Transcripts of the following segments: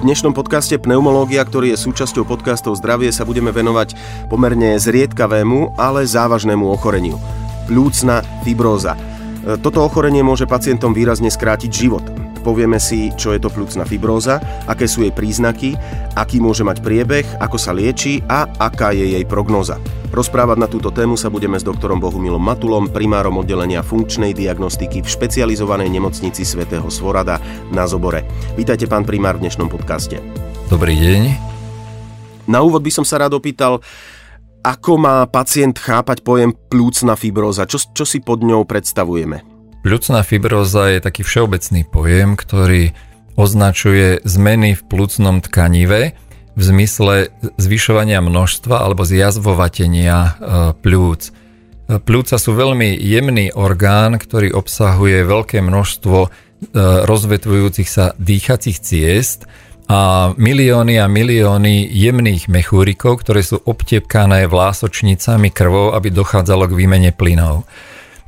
V dnešnom podcaste Pneumológia, ktorý je súčasťou podcastov Zdravie, sa budeme venovať pomerne zriedkavému, ale závažnému ochoreniu. Pľúcna fibróza. E, Toto ochorenie môže pacientom výrazne skrátiť život. Povieme si, čo je to pľúcna fibróza, aké sú jej príznaky, aký môže mať priebeh, ako sa lieči a aká je jej prognóza. Rozprávať na túto tému sa budeme s doktorom Bohumilom Matulom, primárom oddelenia funkčnej diagnostiky v špecializovanej nemocnici svätého Svorada na Zobore. Vítajte pán primár v dnešnom podcaste. Dobrý deň. Na úvod by som sa rád opýtal, ako má pacient chápať pojem plúcna fibróza? Čo, čo si pod ňou predstavujeme? Pľucná fibróza je taký všeobecný pojem, ktorý označuje zmeny v plúcnom tkanive v zmysle zvyšovania množstva alebo zjazvovatenia e, pľúc. Pľúca sú veľmi jemný orgán, ktorý obsahuje veľké množstvo e, rozvetvujúcich sa dýchacích ciest a milióny a milióny jemných mechúrikov, ktoré sú obtepkané vlásočnicami krvou, aby dochádzalo k výmene plynov.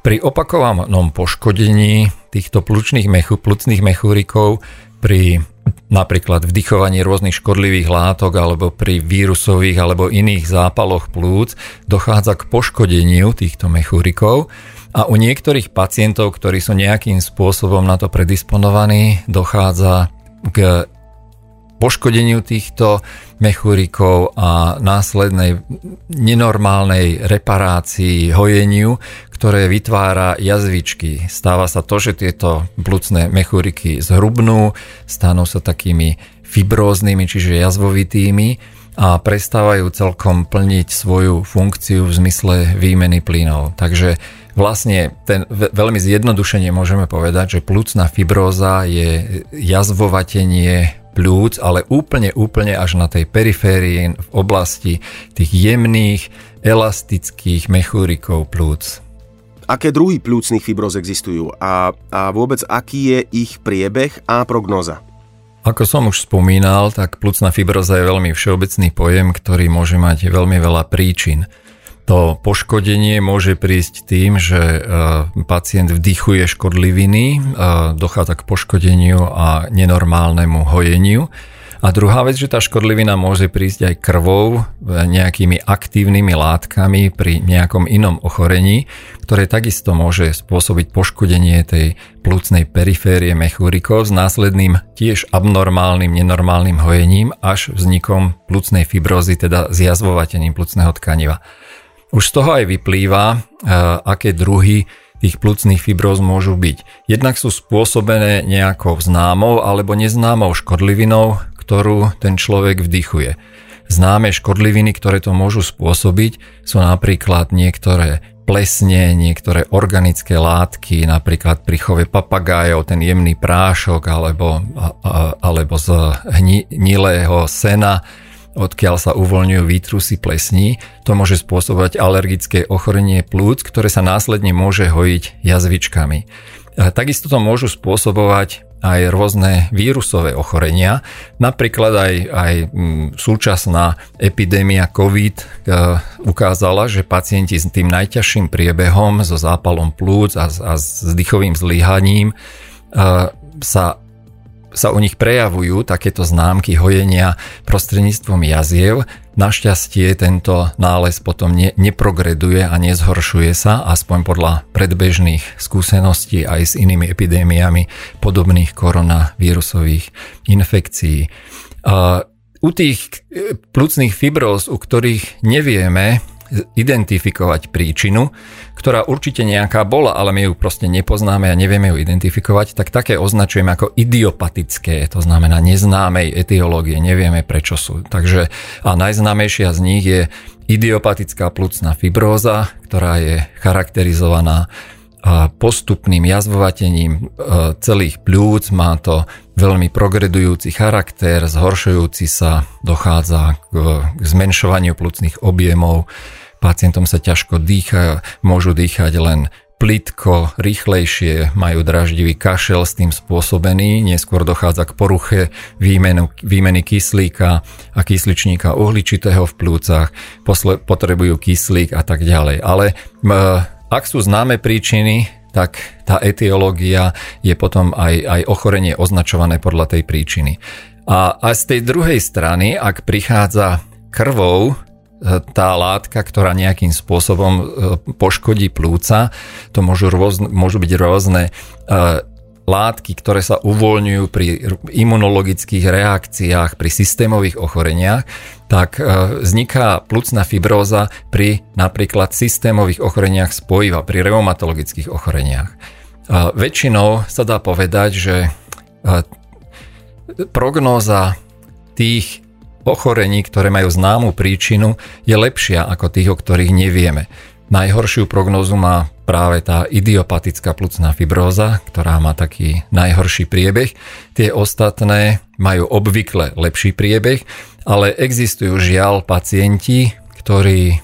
Pri opakovanom poškodení týchto plučných mechu, plucných mechúrikov pri napríklad vdychovaní rôznych škodlivých látok alebo pri vírusových alebo iných zápaloch plúc dochádza k poškodeniu týchto mechúrikov a u niektorých pacientov, ktorí sú nejakým spôsobom na to predisponovaní, dochádza k poškodeniu týchto mechúrikov a následnej nenormálnej reparácii, hojeniu, ktoré vytvára jazvičky. Stáva sa to, že tieto plucné mechúriky zhrubnú, stanú sa takými fibróznymi, čiže jazvovitými a prestávajú celkom plniť svoju funkciu v zmysle výmeny plynov. Takže vlastne ten veľmi zjednodušene môžeme povedať, že plúcna fibróza je jazvovatenie plúc, ale úplne, úplne až na tej periférii v oblasti tých jemných, elastických mechúrikov plúc. Aké druhy plúcnych fibroz existujú a, a vôbec aký je ich priebeh a prognoza? Ako som už spomínal, tak plúcna fibroza je veľmi všeobecný pojem, ktorý môže mať veľmi veľa príčin. To poškodenie môže prísť tým, že e, pacient vdychuje škodliviny, e, dochádza k poškodeniu a nenormálnemu hojeniu. A druhá vec, že tá škodlivina môže prísť aj krvou, e, nejakými aktívnymi látkami pri nejakom inom ochorení, ktoré takisto môže spôsobiť poškodenie tej plúcnej periférie mechúrikov s následným tiež abnormálnym, nenormálnym hojením až vznikom plúcnej fibrózy, teda zjazvovatením plúcneho tkaniva. Už z toho aj vyplýva, e, aké druhy tých plúcnych fibróz môžu byť. Jednak sú spôsobené nejakou známou alebo neznámou škodlivinou, ktorú ten človek vdychuje. Známe škodliviny, ktoré to môžu spôsobiť, sú napríklad niektoré plesne, niektoré organické látky, napríklad pri chove papagájov, ten jemný prášok alebo, alebo z hnilého sena, odkiaľ sa uvoľňujú výtrusy plesní. To môže spôsobovať alergické ochorenie plúc, ktoré sa následne môže hojiť jazvičkami. Takisto to môžu spôsobovať aj rôzne vírusové ochorenia. Napríklad aj, aj mm, súčasná epidémia COVID e, ukázala, že pacienti s tým najťažším priebehom, so zápalom plúc a, a s dýchovým zlyhaním e, sa sa u nich prejavujú takéto známky hojenia prostredníctvom jaziev. Našťastie tento nález potom ne, neprogreduje a nezhoršuje sa, aspoň podľa predbežných skúseností aj s inými epidémiami podobných koronavírusových infekcií. U tých plúcnych fibróz, u ktorých nevieme identifikovať príčinu, ktorá určite nejaká bola, ale my ju proste nepoznáme a nevieme ju identifikovať, tak také označujeme ako idiopatické, to znamená neznámej etiológie, nevieme prečo sú. Takže a najznámejšia z nich je idiopatická plucná fibróza, ktorá je charakterizovaná postupným jazvovatením celých pľúc, má to veľmi progredujúci charakter, zhoršujúci sa, dochádza k, k zmenšovaniu plúcnych objemov, pacientom sa ťažko dýcha, môžu dýchať len plitko, rýchlejšie, majú draždivý kašel s tým spôsobený, neskôr dochádza k poruche výmenu, výmeny kyslíka a kysličníka uhličitého v plúcach, posle, potrebujú kyslík a tak ďalej. Ale ak sú známe príčiny, tak tá etiológia je potom aj, aj ochorenie označované podľa tej príčiny. A, a z tej druhej strany, ak prichádza krvou tá látka, ktorá nejakým spôsobom e, poškodí plúca. To môžu, rôzne, môžu byť rôzne e, látky, ktoré sa uvoľňujú pri imunologických reakciách, pri systémových ochoreniach, tak e, vzniká plúcna fibróza pri napríklad systémových ochoreniach spojiva, pri reumatologických ochoreniach. Väčšinou sa dá povedať, že prognóza tých ochorení, ktoré majú známu príčinu, je lepšia ako tých, o ktorých nevieme. Najhoršiu prognozu má práve tá idiopatická plucná fibróza, ktorá má taký najhorší priebeh. Tie ostatné majú obvykle lepší priebeh, ale existujú žiaľ pacienti, ktorí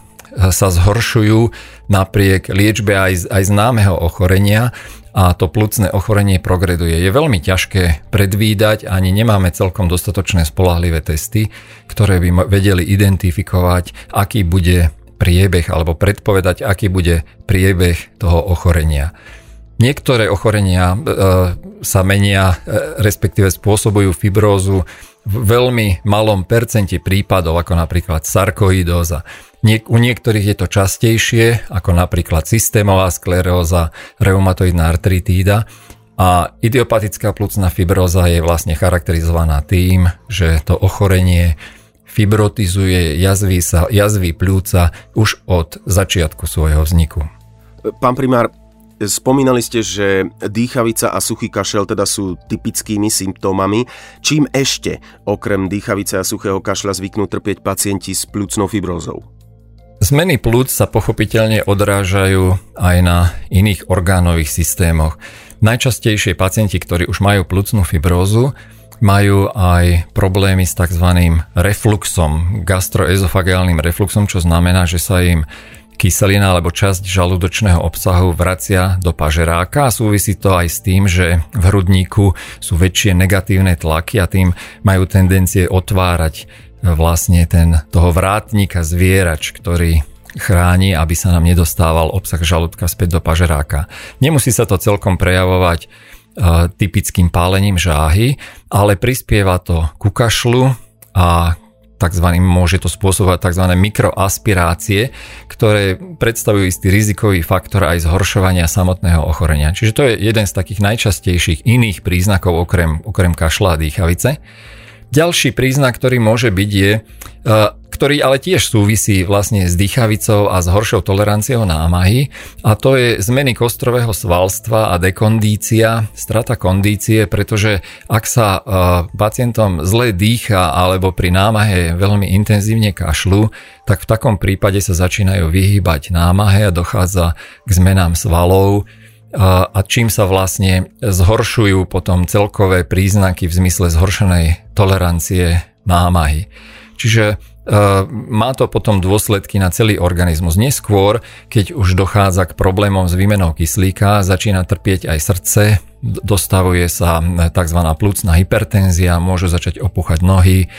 sa zhoršujú napriek liečbe aj, aj známeho ochorenia a to plúcne ochorenie progreduje. Je veľmi ťažké predvídať, ani nemáme celkom dostatočné spolahlivé testy, ktoré by vedeli identifikovať, aký bude priebeh alebo predpovedať, aký bude priebeh toho ochorenia. Niektoré ochorenia e, sa menia, e, respektíve spôsobujú fibrózu v veľmi malom percente prípadov, ako napríklad sarkoidóza. Niek- u niektorých je to častejšie, ako napríklad systémová skleróza, reumatoidná artritída. A idiopatická plúcna fibroza je vlastne charakterizovaná tým, že to ochorenie fibrotizuje jazvy, sa, jazvy pľúca už od začiatku svojho vzniku. Pán primár, Spomínali ste, že dýchavica a suchý kašel teda sú typickými symptómami. Čím ešte okrem dýchavice a suchého kašľa zvyknú trpieť pacienti s pľúcnou fibrózou? Zmeny plúc sa pochopiteľne odrážajú aj na iných orgánových systémoch. Najčastejšie pacienti, ktorí už majú plúcnú fibrózu, majú aj problémy s tzv. refluxom, gastroezofagálnym refluxom, čo znamená, že sa im kyselina alebo časť žalúdočného obsahu vracia do pažeráka a súvisí to aj s tým, že v hrudníku sú väčšie negatívne tlaky a tým majú tendencie otvárať vlastne ten, toho vrátnika zvierač, ktorý chráni, aby sa nám nedostával obsah žalúdka späť do pažeráka. Nemusí sa to celkom prejavovať typickým pálením žáhy, ale prispieva to ku kašlu a tzv. môže to spôsobovať tzv. mikroaspirácie, ktoré predstavujú istý rizikový faktor aj zhoršovania samotného ochorenia. Čiže to je jeden z takých najčastejších iných príznakov okrem, okrem kašla a dýchavice. Ďalší príznak, ktorý môže byť je, e, ktorý ale tiež súvisí vlastne s dýchavicou a s horšou toleranciou námahy a to je zmeny kostrového svalstva a dekondícia, strata kondície, pretože ak sa e, pacientom zle dýcha alebo pri námahe veľmi intenzívne kašľú, tak v takom prípade sa začínajú vyhýbať námahe a dochádza k zmenám svalov, a čím sa vlastne zhoršujú potom celkové príznaky v zmysle zhoršenej tolerancie námahy. Čiže e, má to potom dôsledky na celý organizmus. Neskôr, keď už dochádza k problémom s výmenou kyslíka, začína trpieť aj srdce, dostavuje sa tzv. plúcna hypertenzia, môžu začať opúchať nohy,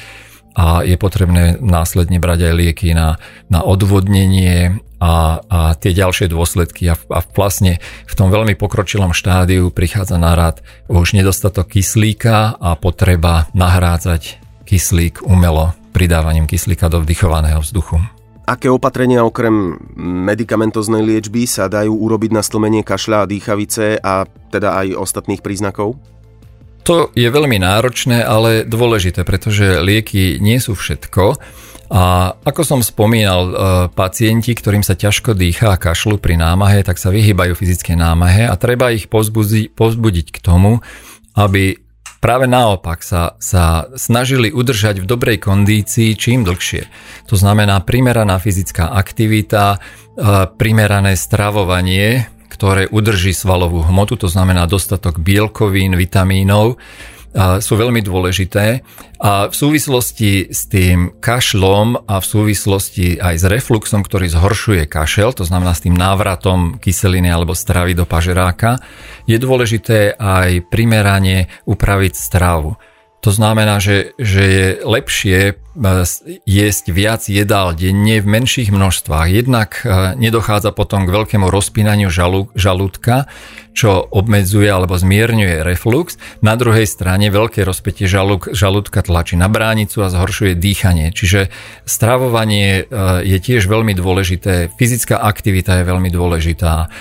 a je potrebné následne brať aj lieky na, na odvodnenie a, a tie ďalšie dôsledky a, a vlastne v tom veľmi pokročilom štádiu prichádza na rad už nedostatok kyslíka a potreba nahrádzať kyslík umelo pridávaním kyslíka do vdychovaného vzduchu. Aké opatrenia okrem medicamentoznej liečby sa dajú urobiť na stlmenie kašľa a dýchavice a teda aj ostatných príznakov? To je veľmi náročné, ale dôležité, pretože lieky nie sú všetko. A ako som spomínal, e, pacienti, ktorým sa ťažko dýcha a kašľú pri námahe, tak sa vyhýbajú fyzické námahe a treba ich pozbudiť, pozbudiť k tomu, aby práve naopak sa, sa snažili udržať v dobrej kondícii čím dlhšie. To znamená primeraná fyzická aktivita, e, primerané stravovanie, ktoré udrží svalovú hmotu, to znamená dostatok bielkovín, vitamínov, sú veľmi dôležité a v súvislosti s tým kašlom a v súvislosti aj s refluxom, ktorý zhoršuje kašel, to znamená s tým návratom kyseliny alebo stravy do pažeráka, je dôležité aj primerane upraviť stravu. To znamená, že, že je lepšie jesť viac jedál denne v menších množstvách. Jednak e, nedochádza potom k veľkému rozpínaniu žalúdka, čo obmedzuje alebo zmierňuje reflux. Na druhej strane veľké rozpätie žalúk, žalúdka tlačí na bránicu a zhoršuje dýchanie. Čiže stravovanie e, je tiež veľmi dôležité, fyzická aktivita je veľmi dôležitá.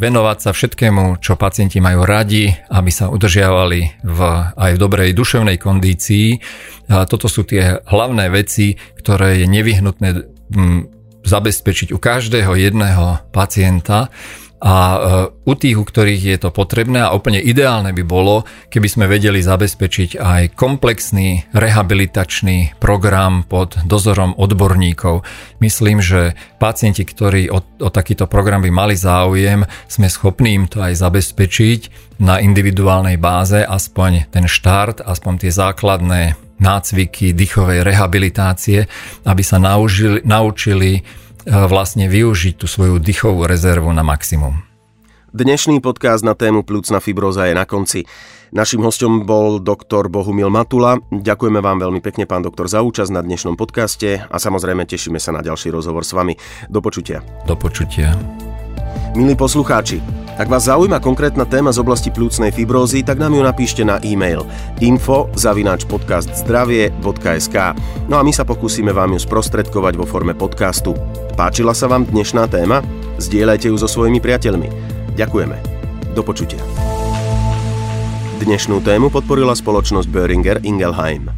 Venovať sa všetkému, čo pacienti majú radi, aby sa udržiavali v, aj v dobrej duševnej kondícii. Toto sú tie hlavné veci, ktoré je nevyhnutné mm, zabezpečiť u každého jedného pacienta a e, u tých, u ktorých je to potrebné a úplne ideálne by bolo, keby sme vedeli zabezpečiť aj komplexný rehabilitačný program pod dozorom odborníkov. Myslím, že pacienti, ktorí o, o takýto program by mali záujem, sme schopní im to aj zabezpečiť na individuálnej báze, aspoň ten štart, aspoň tie základné nácviky dýchovej rehabilitácie, aby sa naučili, naučili vlastne využiť tú svoju dýchovú rezervu na maximum. Dnešný podcast na tému plúcna fibroza je na konci. Našim hostom bol doktor Bohumil Matula. Ďakujeme vám veľmi pekne, pán doktor, za účasť na dnešnom podcaste a samozrejme tešíme sa na ďalší rozhovor s vami. Do počutia. Do počutia. Milí poslucháči, ak vás zaujíma konkrétna téma z oblasti plúcnej fibrózy, tak nám ju napíšte na e-mail info zdravie.sk No a my sa pokúsime vám ju sprostredkovať vo forme podcastu. Páčila sa vám dnešná téma? Zdieľajte ju so svojimi priateľmi. Ďakujeme. Do počutia. Dnešnú tému podporila spoločnosť Böhringer Ingelheim.